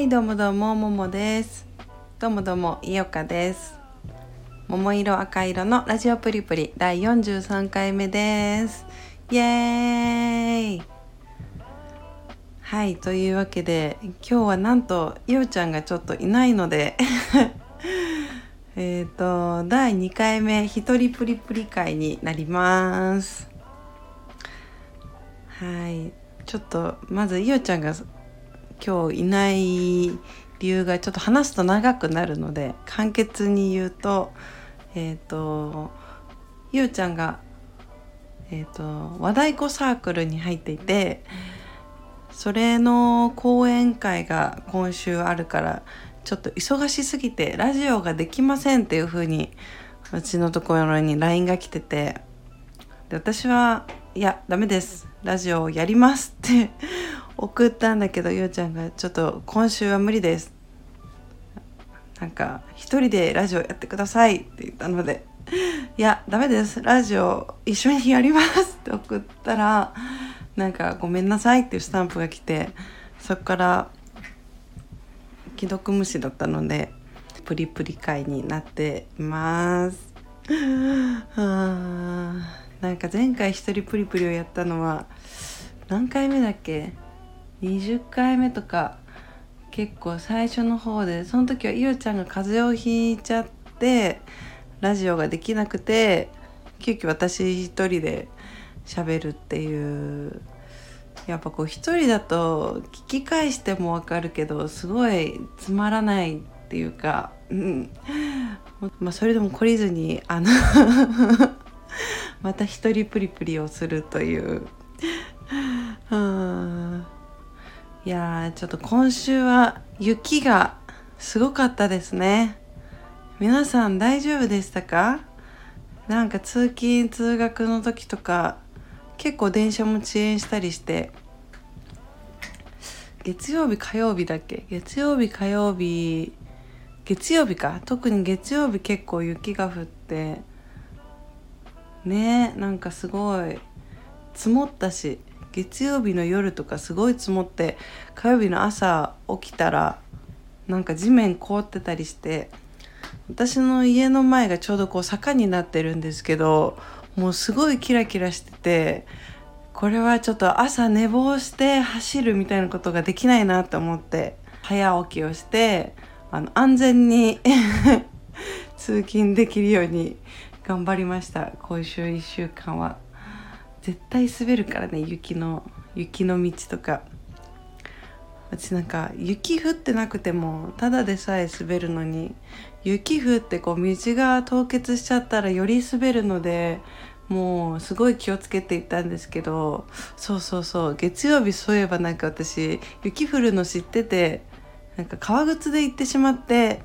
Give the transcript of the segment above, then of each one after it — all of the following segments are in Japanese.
はいどうもどうもももです。どうもどうもいよかです。桃色赤色のラジオプリプリ第43回目です。イエーイ。はいというわけで今日はなんといおちゃんがちょっといないので えっと第2回目一人プリプリ会になります。はいちょっとまずいおちゃんが今日いない理由がちょっと話すと長くなるので簡潔に言うとえっ、ー、とゆうちゃんが、えーと、和太鼓サークルに入っていてそれの講演会が今週あるからちょっと忙しすぎてラジオができませんっていう風にうちのところに LINE が来ててで私はいやダメです。ラジオをやりますって送ったんだけどゆうちゃんがちょっと今週は無理ですなんか一人でラジオやってくださいって言ったのでいやダメです。ラジオ一緒にやりますって送ったらなんかごめんなさいっていうスタンプが来てそこから既読無視だったのでプリプリ会になっています。なんか前回一人プリプリをやったのは何回目だっけ？20回目とか結構最初の方でその時はいおちゃんが風邪をひいちゃってラジオができなくて急遽私一人で喋るっていうやっぱこう一人だと聞き返してもわかるけどすごいつまらないっていうか、うん、まあそれでも懲りずにあの また一人プリプリをするという。うんいやちょっと今週は雪がすごかったですね。皆さん大丈夫でしたか？なんか通勤通学の時とか結構電車も遅延したりして。月曜日火曜日だっけ？月曜日火曜日月曜日か。特に月曜日結構雪が降ってねなんかすごい積もったし。月曜日の夜とかすごい積もって火曜日の朝起きたらなんか地面凍ってたりして私の家の前がちょうどこう坂になってるんですけどもうすごいキラキラしててこれはちょっと朝寝坊して走るみたいなことができないなと思って早起きをしてあの安全に 通勤できるように頑張りました今週1週間は。絶対滑るからね雪の雪の道とか。私なんか雪降ってなくてもただでさえ滑るのに雪降ってこう道が凍結しちゃったらより滑るのでもうすごい気をつけていたんですけどそうそうそう月曜日そういえばなんか私雪降るの知っててなんか革靴で行ってしまって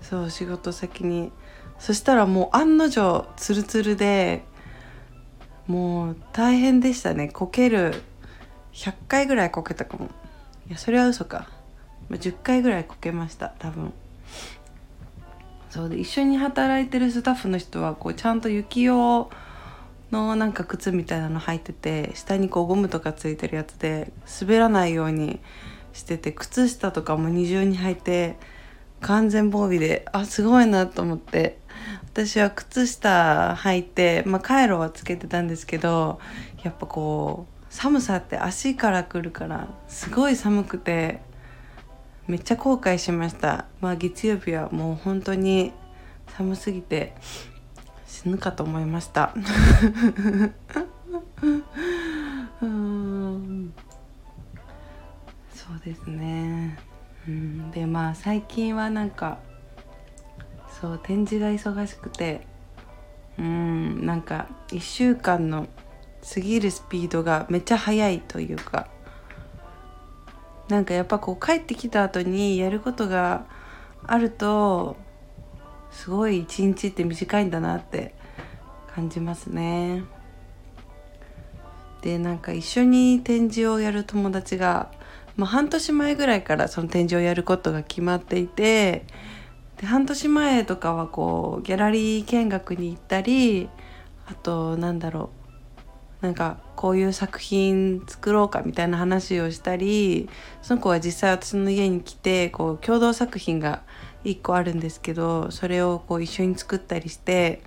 そう仕事先に。そしたらもう案の定ツルツルでもう大変でしたね。こける100回ぐらいこけたかも。いやそれは嘘か。10回ぐらいこけました多分。そうで一緒に働いてるスタッフの人はこうちゃんと雪用のなんか靴みたいなの履いてて下にこうゴムとかついてるやつで滑らないようにしてて靴下とかも二重に履いて完全防備であすごいなと思って。私は靴下履いて、まあ、カイロはつけてたんですけどやっぱこう寒さって足から来るからすごい寒くてめっちゃ後悔しました。まあ月曜日はもう本当に寒すぎて死ぬかと思いました。うん。そうですね。うん。でまあ最近はなんかそう展示が忙しくてうんなんか1週間の過ぎるスピードがめっちゃ速いというかなんかやっぱこう帰ってきた後にやることがあるとすごい一日って短いんだなって感じますね。でなんか一緒に展示をやる友達が、まあ、半年前ぐらいからその展示をやることが決まっていてで半年前とかはこうギャラリー見学に行ったりあとなんだろうなんかこういう作品作ろうかみたいな話をしたりその子は実際私の家に来てこう共同作品が1個あるんですけどそれをこう一緒に作ったりして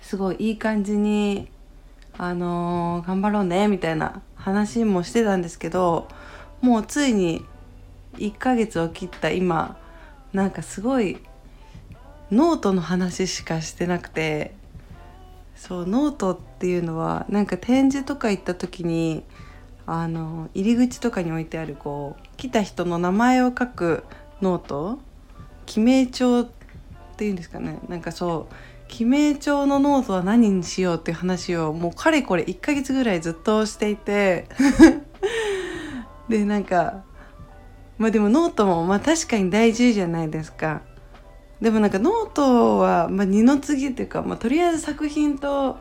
すごいいい感じにあのー、頑張ろうねみたいな話もしてたんですけどもうついに1ヶ月を切った今なんかすごいノートの話しかしてなくてそうノートっていうのはなんか展示とか行った時にあの入り口とかに置いてあるこう来た人の名前を書くノート記名帳っていうんですかね。なんかそう記名帳のノートは何にしようっていう話をもうかれこれ1ヶ月ぐらいずっとしていて。でなんかまあでもノートもまあ確かに大事じゃないですか。でもなんかノートは、まあ、二の次っていうか、まあ、とりあえず作品と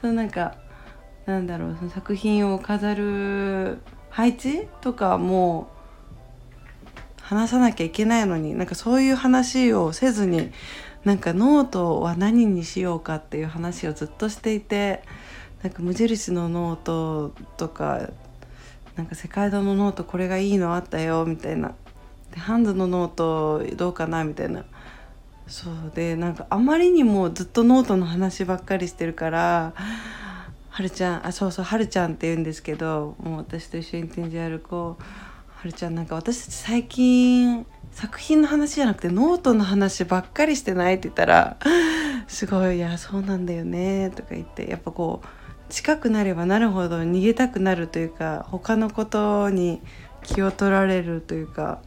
そのなんかなんだろうその作品を飾る配置とかも話さなきゃいけないのになんかそういう話をせずになんかノートは何にしようかっていう話をずっとしていてなんか無印のノートとかなんか世界堂のノートこれがいいのあったよみたいな。でハンズのノートどうかなみたいな。そう。でなんかあまりにもずっとノートの話ばっかりしてるからはるちゃんあそうそうはるちゃんって言うんですけどもう私と一緒に展示やる子はるちゃんなんか私たち最近作品の話じゃなくてノートの話ばっかりしてないって言ったらすごい「いやそうなんだよね」とか言ってやっぱこう近くなればなるほど逃げたくなるというか他のことに気を取られるというか。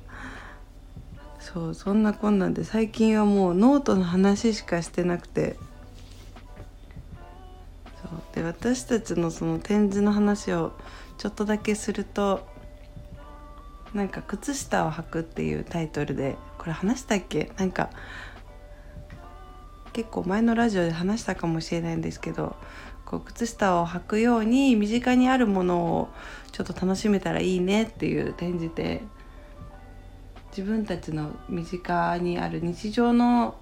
そうそんなこんなんで最近はもうノートの話しかしてなくて。そうで私たちのその展示の話をちょっとだけするとなんか「靴下を履く」っていうタイトルでこれ話したっけ？なんか結構前のラジオで話したかもしれないんですけどこう靴下を履くように身近にあるものをちょっと楽しめたらいいねっていう展示で自分たちの身近にある日常の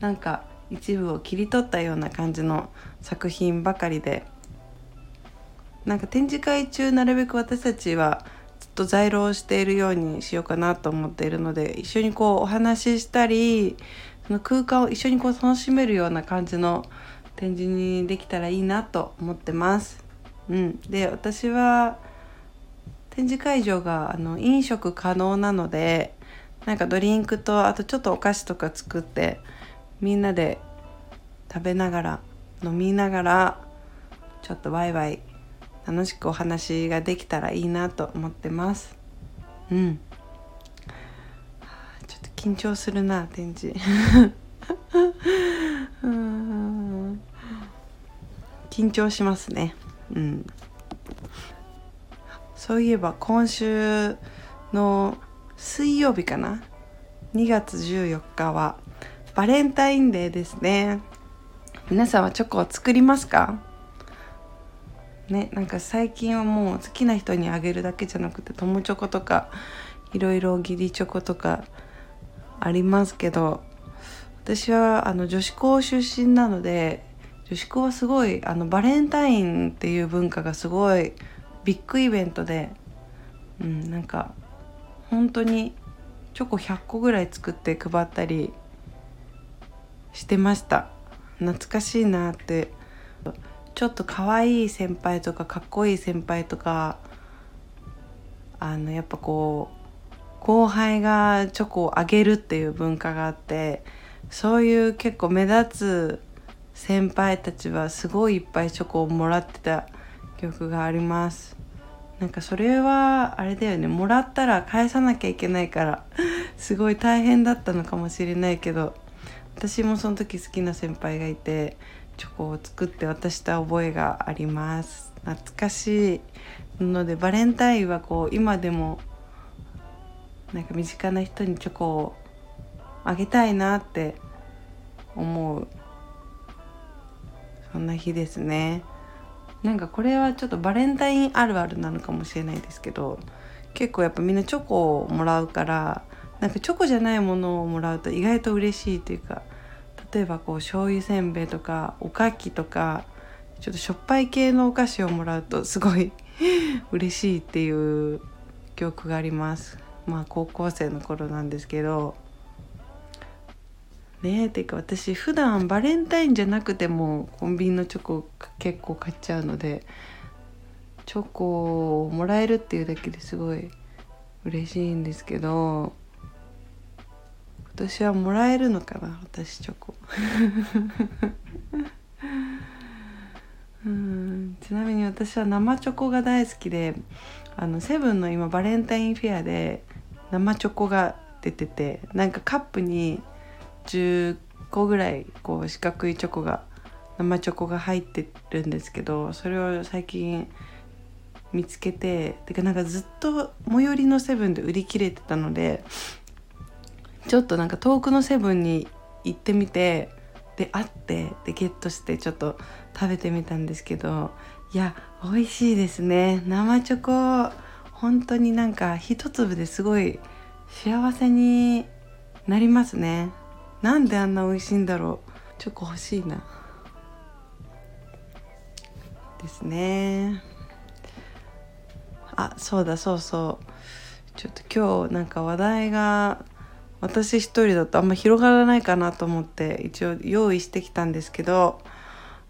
なんか一部を切り取ったような感じの作品ばかりで。なんか展示会中なるべく私たちはずっと在廊しているようにしようかなと思っているので一緒にこうお話ししたりその空間を一緒にこう楽しめるような感じの展示にできたらいいなと思ってます。うん、で私は展示会場があの飲食可能なのでなんかドリンクとあとちょっとお菓子とか作ってみんなで食べながら飲みながらちょっとワイワイ楽しくお話ができたらいいなと思ってます。うん。ちょっと緊張するな展示。緊張しますね。うん。そういえば今週の水曜日かな？2月14日はバレンタインデーですね。皆さんはチョコを作りますか？ねなんか最近はもう好きな人にあげるだけじゃなくて友チョコとかいろいろ義理チョコとかありますけど私はあの女子校出身なので女子校はすごいあのバレンタインっていう文化がすごいビッグイベントで、うん、なんか本当にチョコ100個ぐらい作って配ったりしてました。懐かしいなって。ちょっと可愛い先輩とかかっこいい先輩とかあのやっぱこう後輩がチョコをあげるっていう文化があってそういう結構目立つ先輩たちはすごいいっぱいチョコをもらってた記憶があります。なんかそれはあれだよね。もらったら返さなきゃいけないから。すごい大変だったのかもしれないけど。私もその時好きな先輩がいてチョコを作って渡した覚えがあります。懐かしいのでバレンタインはこう今でもなんか身近な人にチョコをあげたいなって思う。そんな日ですね。なんかこれはちょっとバレンタインあるあるなのかもしれないですけど結構やっぱみんなチョコをもらうからなんかチョコじゃないものをもらうと意外と嬉しいというか例えばこう醤油せんべいとかおかきとかちょっとしょっぱい系のお菓子をもらうとすごい 嬉しいっていう記憶があります。まあ高校生の頃なんですけどねえていうか私普段バレンタインじゃなくてもコンビニのチョコ結構買っちゃうのでチョコをもらえるっていうだけですごい嬉しいんですけど今年はもらえるのかな私チョコ。うんちなみに私は生チョコが大好きであのセブンの今バレンタインフェアで生チョコが出ててなんかカップに10個ぐらいこう四角いチョコが生チョコが入ってるんですけどそれを最近見つけててかなんかずっと最寄りのセブンで売り切れてたのでちょっとなんか遠くのセブンに行ってみてで会ってでゲットしてちょっと食べてみたんですけどいや美味しいですね。生チョコ本当になんか一粒ですごい幸せになりますね。なんであんな美味しいんだろう。チョコ欲しいな。ですね。あそうだそうそう。ちょっと今日なんか話題が私一人だとあんま広がらないかなと思って一応用意してきたんですけど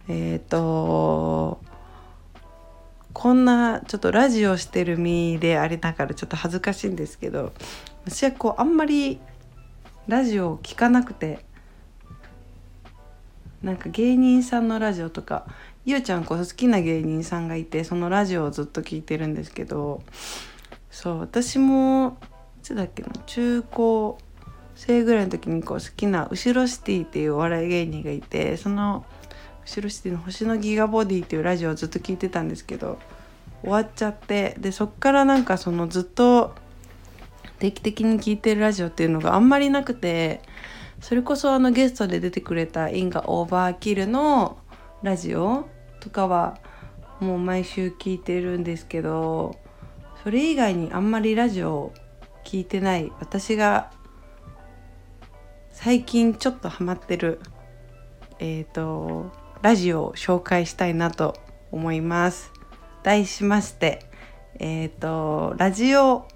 えっ、ー、とこんなちょっとラジオしてる身でありながらちょっと恥ずかしいんですけど私はこうあんまりラジオを聞かなくてなんか芸人さんのラジオとかゆうちゃんこそ好きな芸人さんがいてそのラジオをずっと聞いてるんですけどそう私もいつだっけな中高生ぐらいの時にこう好きな後ろシティっていうお笑い芸人がいてその後ろシティの星のギガボディっていうラジオをずっと聞いてたんですけど終わっちゃってでそっからなんかそのずっと定期的に聞いてるラジオっていうのがあんまりなくてそれこそあのゲストで出てくれた「インガオーバーキル」のラジオとかはもう毎週聞いてるんですけどそれ以外にあんまりラジオを聞いてない私が最近ちょっとハマってるえっ、ー、とラジオを紹介したいなと思います。題しましてえっ、ー、とラジオ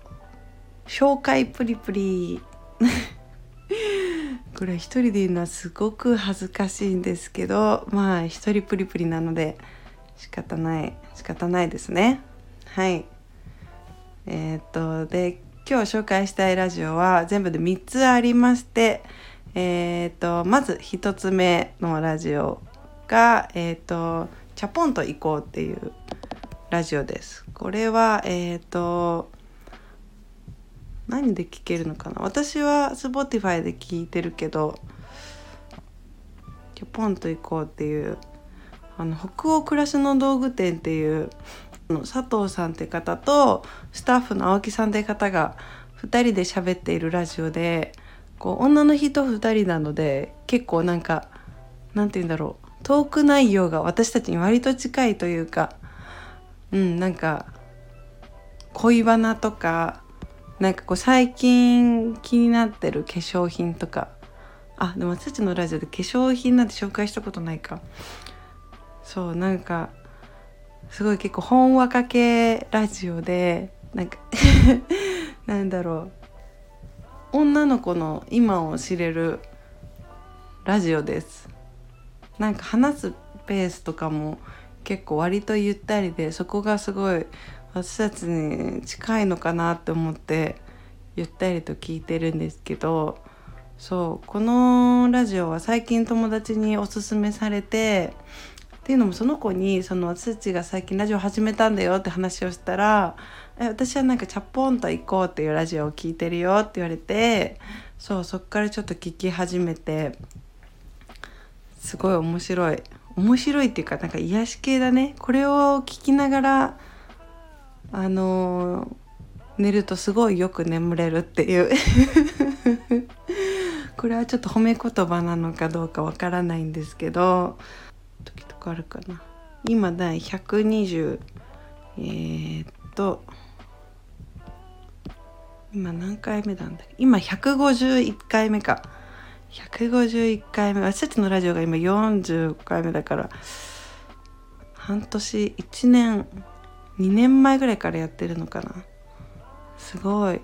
紹介プリプリ。これ一人で言うのはすごく恥ずかしいんですけどまあ一人プリプリなので仕方ない仕方ないですね。はい。えー、っとで今日紹介したいラジオは全部で3つありましてえー、っとまず1つ目のラジオがえー、っと「チャポンと行こう」っていうラジオです。これはえっと何で聞けるのかな？私は Spotify で聞いてるけど「キョポンと行こう」っていうあの北欧暮らしの道具店っていう佐藤さんって方とスタッフの青木さんって方が2人で喋っているラジオでこう女の人2人なので結構なんかなんて言うんだろうトーク内容が私たちに割と近いというかうんなんか恋バナとかなんかこう最近気になってる化粧品とか。あでも私たちのラジオで化粧品なんて紹介したことないか。そうなんかすごい結構本話かけラジオでなんか なんだろう。女の子の今を知れるラジオです。なんか話すペースとかも結構割とゆったりでそこがすごい私たちに近いのかなって思ってゆったりと聞いてるんですけどそうこのラジオは最近友達におすすめされてっていうのもその子にその私たちが最近ラジオ始めたんだよって話をしたら「え私はなんかチャポンと行こうっていうラジオを聞いてるよ」って言われてそうそっからちょっと聞き始めてすごい面白い。面白いっていうかなんか癒し系だね。これを聞きながらあの寝るとすごいよく眠れるっていう。これはちょっと褒め言葉なのかどうかわからないんですけど時とかあるかな。今第120えー、っと今何回目なんだ今151回目か。151回目。私たちのラジオが今45回目だから半年1年2年前ぐらいからやってるのかな。すごい。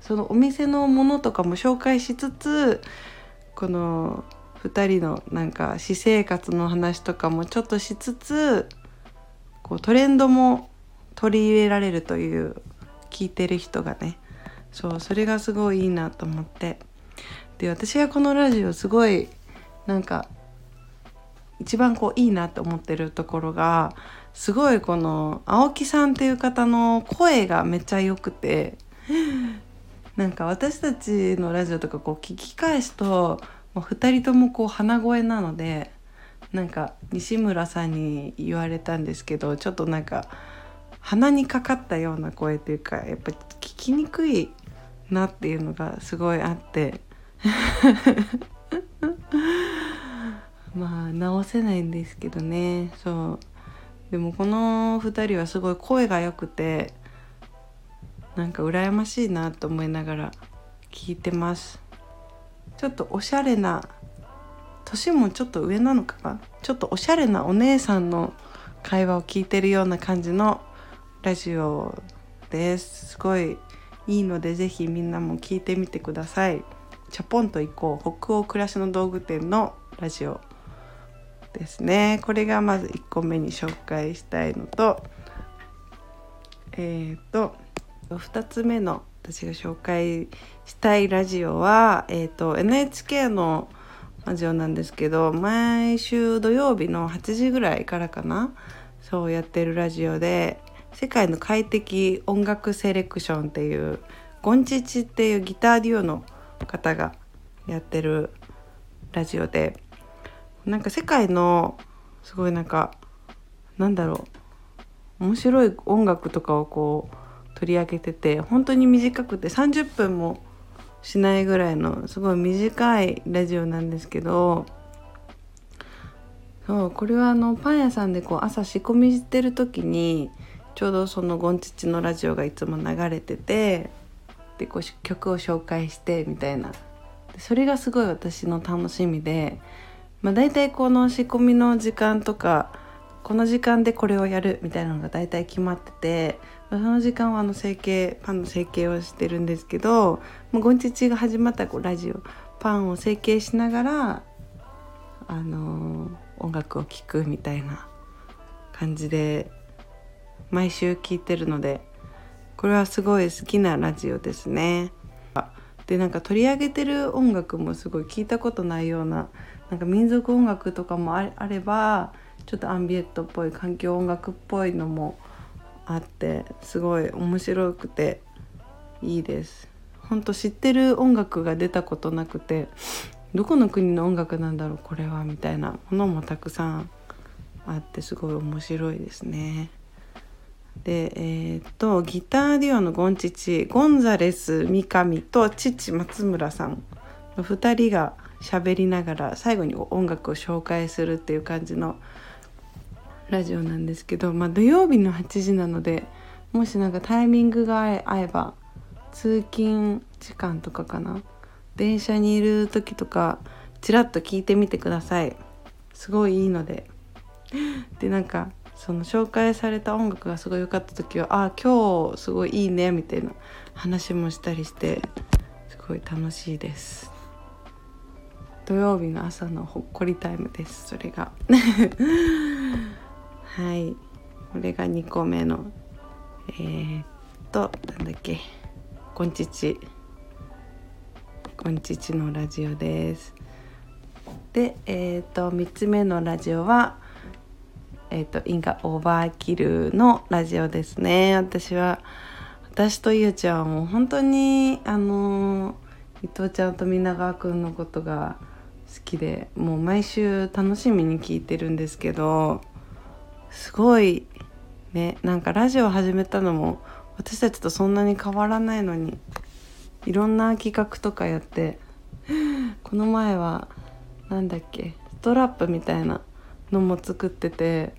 そのお店のものとかも紹介しつつこの2人のなんか私生活の話とかもちょっとしつつこうトレンドも取り入れられるという聞いてる人がね。そうそれがすごいいいなと思って。で私はこのラジオすごいなんか一番こういいなと思ってるところがすごいこの青木さんっていう方の声がめっちゃ良くてなんか私たちのラジオとかこう聞き返すともう2人ともこう鼻声なのでなんか西村さんに言われたんですけどちょっとなんか鼻にかかったような声というかやっぱ聞きにくいなっていうのがすごいあって。まあ直せないんですけどね。そう。でもこの2人はすごい声が良くてなんか羨ましいなと思いながら聞いてます。ちょっとおしゃれな年もちょっと上なのかな？ちょっとおしゃれなお姉さんの会話を聞いてるような感じのラジオです。すごいいいのでぜひみんなも聞いてみてください。チャポンと行こう。北欧暮らしの道具店のラジオ。ですね。これがまず1個目に紹介したいのとえっ、ー、と2つ目の私が紹介したいラジオは、えーと、NHK のラジオなんですけど毎週土曜日の8時ぐらいからかなそうやってるラジオで「世界の快適音楽セレクション」っていうゴンチチっていうギターデュオの方がやってるラジオでなんか世界のすごいなんかなんだろう面白い音楽とかをこう取り上げてて本当に短くて30分もしないぐらいのすごい短いラジオなんですけどそうこれはあのパン屋さんでこう朝仕込みしてる時にちょうどそのゴンチッチのラジオがいつも流れててでこう曲を紹介してみたいな。それがすごい私の楽しみで、まあ、大体この仕込みの時間とかこの時間でこれをやるみたいなのが大体決まっててその時間はあの整形パンの整形をしてるんですけどもうゴンチチが始まったこうラジオパンを成形しながらあのー、音楽を聴くみたいな感じで毎週聴いてるのでこれはすごい好きなラジオですね。でなんか取り上げてる音楽もすごい聞いたことないようななんか民族音楽とかもあればちょっとアンビエットっぽい環境音楽っぽいのもあってすごい面白くていいです。ほんと知ってる音楽が出たことなくてどこの国の音楽なんだろうこれはみたいなものもたくさんあってすごい面白いですね。でえー、っとギターデュオのゴンチチゴンザレス三上と父松村さんの2人が喋りながら最後に音楽を紹介するっていう感じのラジオなんですけど、まあ、土曜日の8時なのでもしなんかタイミングが合えば通勤時間とかかな。電車にいる時とかちらっと聞いてみてください。すごいいいので。でなんかその紹介された音楽がすごい良かった時はあ今日すごいいいねみたいな話もしたりしてすごい楽しいです。土曜日の朝のほっこりタイムですそれが。はい。これが2個目のえー、っとなんだっけ。こんちち。こんちちのラジオです。でえー、っと3つ目のラジオはえー、っとインガオーバーキルのラジオですね。私は私とゆうちゃんはもう本当にあの伊藤ちゃんと皆川くんのことがきでもう毎週楽しみに聞いてるんですけどすごいねなんかラジオ始めたのも私たちとそんなに変わらないのにいろんな企画とかやってこの前は何だっけストラップみたいなのも作ってて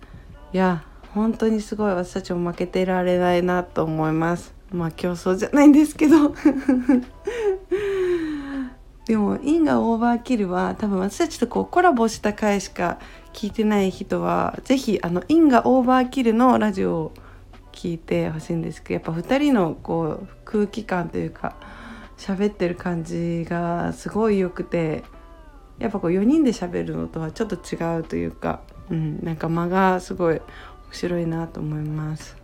いや本当にすごい私たちも負けてられないなと思います。まあ競争じゃないんですけど。でも「インがオーバーキルは」多分私たちとこうコラボした回しか聞いてない人は是非あの「インガオーバーキル」のラジオを聞いてほしいんですけどやっぱ2人のこう空気感というか喋ってる感じがすごい良くてやっぱこう4人で喋るのとはちょっと違うというか、うん、なんか間がすごい面白いなと思います。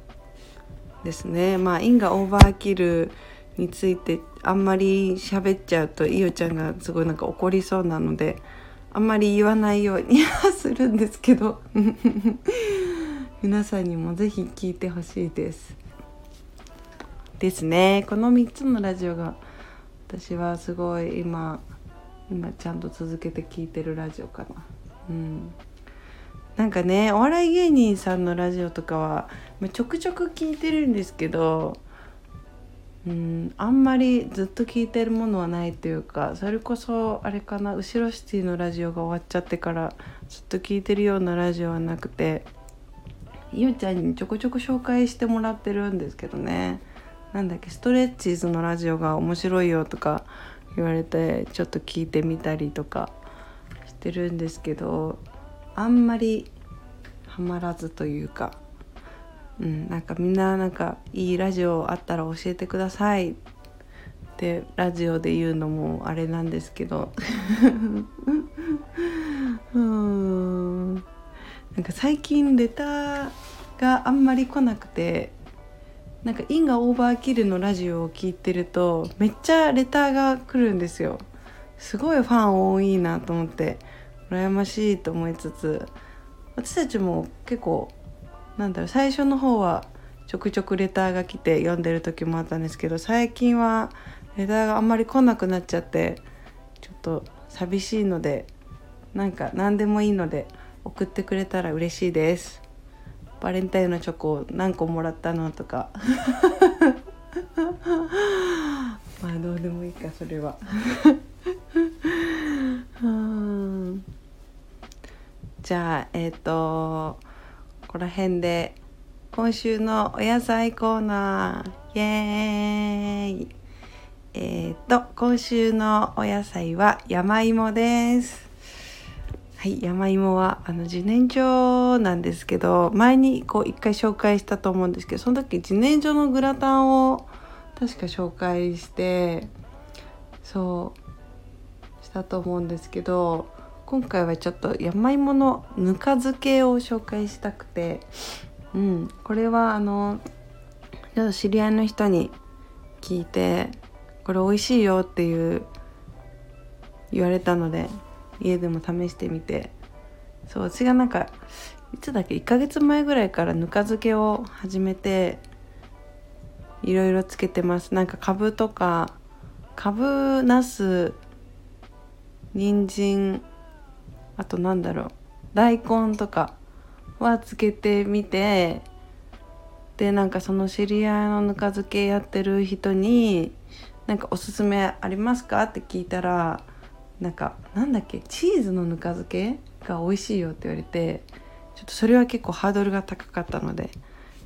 ですねまあ「インガオーバーキル」についてあんまり喋っちゃうといおちゃんがすごいなんか怒りそうなのであんまり言わないようにはするんですけど皆さんにも是非聞いてほしいです。ですねこの3つのラジオが私はすごい今今ちゃんと続けて聞いてるラジオかな。うんなんかねお笑い芸人さんのラジオとかはまちょくちょく聞いてるんですけどうんあんまりずっと聞いてるものはないというかそれこそあれかな後ろシティのラジオが終わっちゃってからずっと聞いてるようなラジオはなくていおちゃんにちょこちょこ紹介してもらってるんですけどね。なんだっけストレッチーズのラジオが面白いよとか言われてちょっと聞いてみたりとかしてるんですけどあんまりハマらずというかうん、なんかみんななんかいいラジオあったら教えてください。ってラジオで言うのもあれなんですけど。うん。なんか最近レターがあんまり来なくてなんか「インがオーバーキル」のラジオを聞いてるとめっちゃレターが来るんですよ。すごいファン多いなと思って羨ましいと思いつつ私たちも結構なんだろう最初の方はちょくちょくレターが来て読んでる時もあったんですけど最近はレターがあんまり来なくなっちゃってちょっと寂しいのでなんか何でもいいので送ってくれたら嬉しいです。バレンタインのチョコを何個もらったのとか。まあどうでもいいかそれは。じゃあえっ、ー、とこら辺で今週のお野菜コーナーイエーイえー、っと今週のお野菜は山芋です。はい山芋はあの自然薯なんですけど前にこう一回紹介したと思うんですけどその時自然薯のグラタンを確か紹介してそうしたと思うんですけど今回はちょっと山芋のぬか漬けを紹介したくて、うん、これはあのちょっと知り合いの人に聞いてこれ美味しいよっていう言われたので家でも試してみて。そう私がなんかいつだっけ1ヶ月前ぐらいからぬか漬けを始めていろいろつけてます。なんかかぶとかかぶなす人参あとなんだろう大根とかはつけてみてでなんかその知り合いのぬか漬けやってる人に「なんかおすすめありますか?」って聞いたらなんかなんだっけチーズのぬか漬けが美味しいよって言われてちょっとそれは結構ハードルが高かったので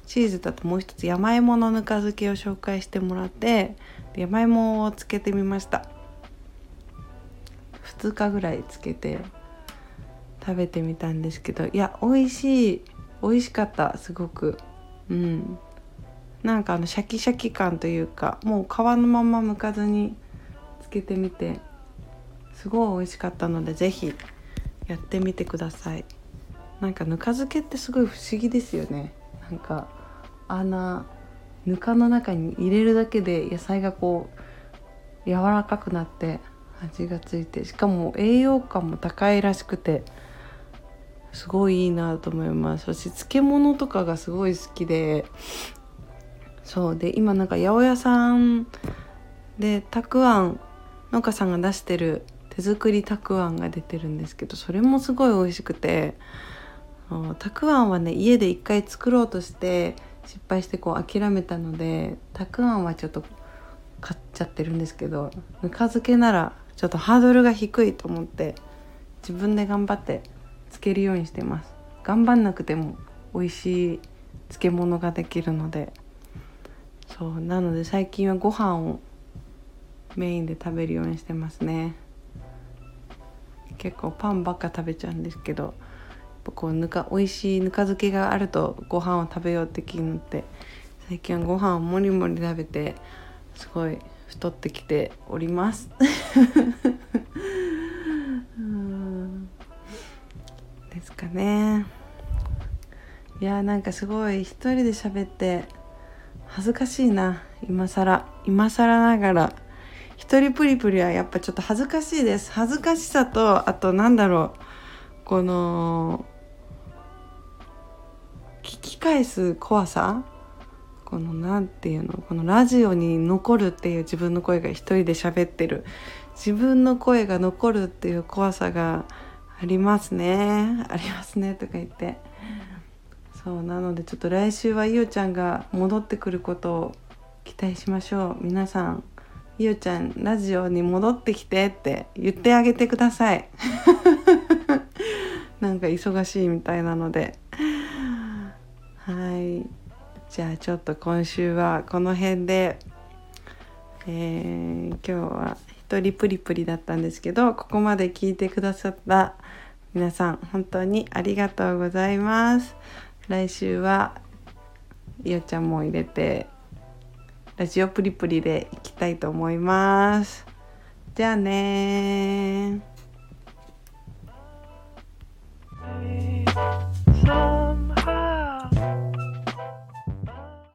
チーズだともう一つ山芋のぬか漬けを紹介してもらって山芋をつけてみました2日ぐらいつけて食べてみたんですけどいや美味しい。美味しかった。すごく。うん。なんかあのシャキシャキ感というかもう皮のまま剥かずにつけてみてすごい美味しかったので是非やってみてください。なんかぬか漬けってすごい不思議ですよね。なんかあんなぬかの中に入れるだけで野菜がこう柔らかくなって味がついて。しかも栄養価も高いらしくてすごいいいなと思います。そして漬物とかがすごい好きで。そう。で今なんか八百屋さんでたくあん農家さんが出してる手作りたくあんが出てるんですけどそれもすごい美味しくて。たくあんはね家で一回作ろうとして失敗してこう諦めたのでたくあんはちょっと買っちゃってるんですけどぬか漬けならちょっとハードルが低いと思って自分で頑張ってつけるようにしてます。頑張んなくても美味しい漬物ができるので。そうなので最近はご飯をメインで食べるようにしてますね。結構パンばっか食べちゃうんですけどこうぬか美味しいぬか漬けがあるとご飯を食べようって気になって最近はご飯をもりもり食べてすごい太ってきております。ですかね。いやなんかすごい一人で喋って恥ずかしいな。今更。今更ながら。一人プリプリはやっぱちょっと恥ずかしいです。恥ずかしさとあとなんだろう。この聞き返す怖さ。この何て言うの。このラジオに残るっていう自分の声が一人で喋ってる。自分の声が残るっていう怖さがありますね。ありますねとか言って。そうなのでちょっと来週はいおちゃんが戻ってくることを期待しましょう。皆さんいおちゃんラジオに戻ってきてって言ってあげてください。なんか忙しいみたいなので。はい。じゃあちょっと今週はこの辺で、えー、今日は一りプリプリだったんですけどここまで聞いてくださった皆さん本当にありがとうございます。来週はいおちゃんも入れてラジオプリプリでいきたいと思います。じゃあね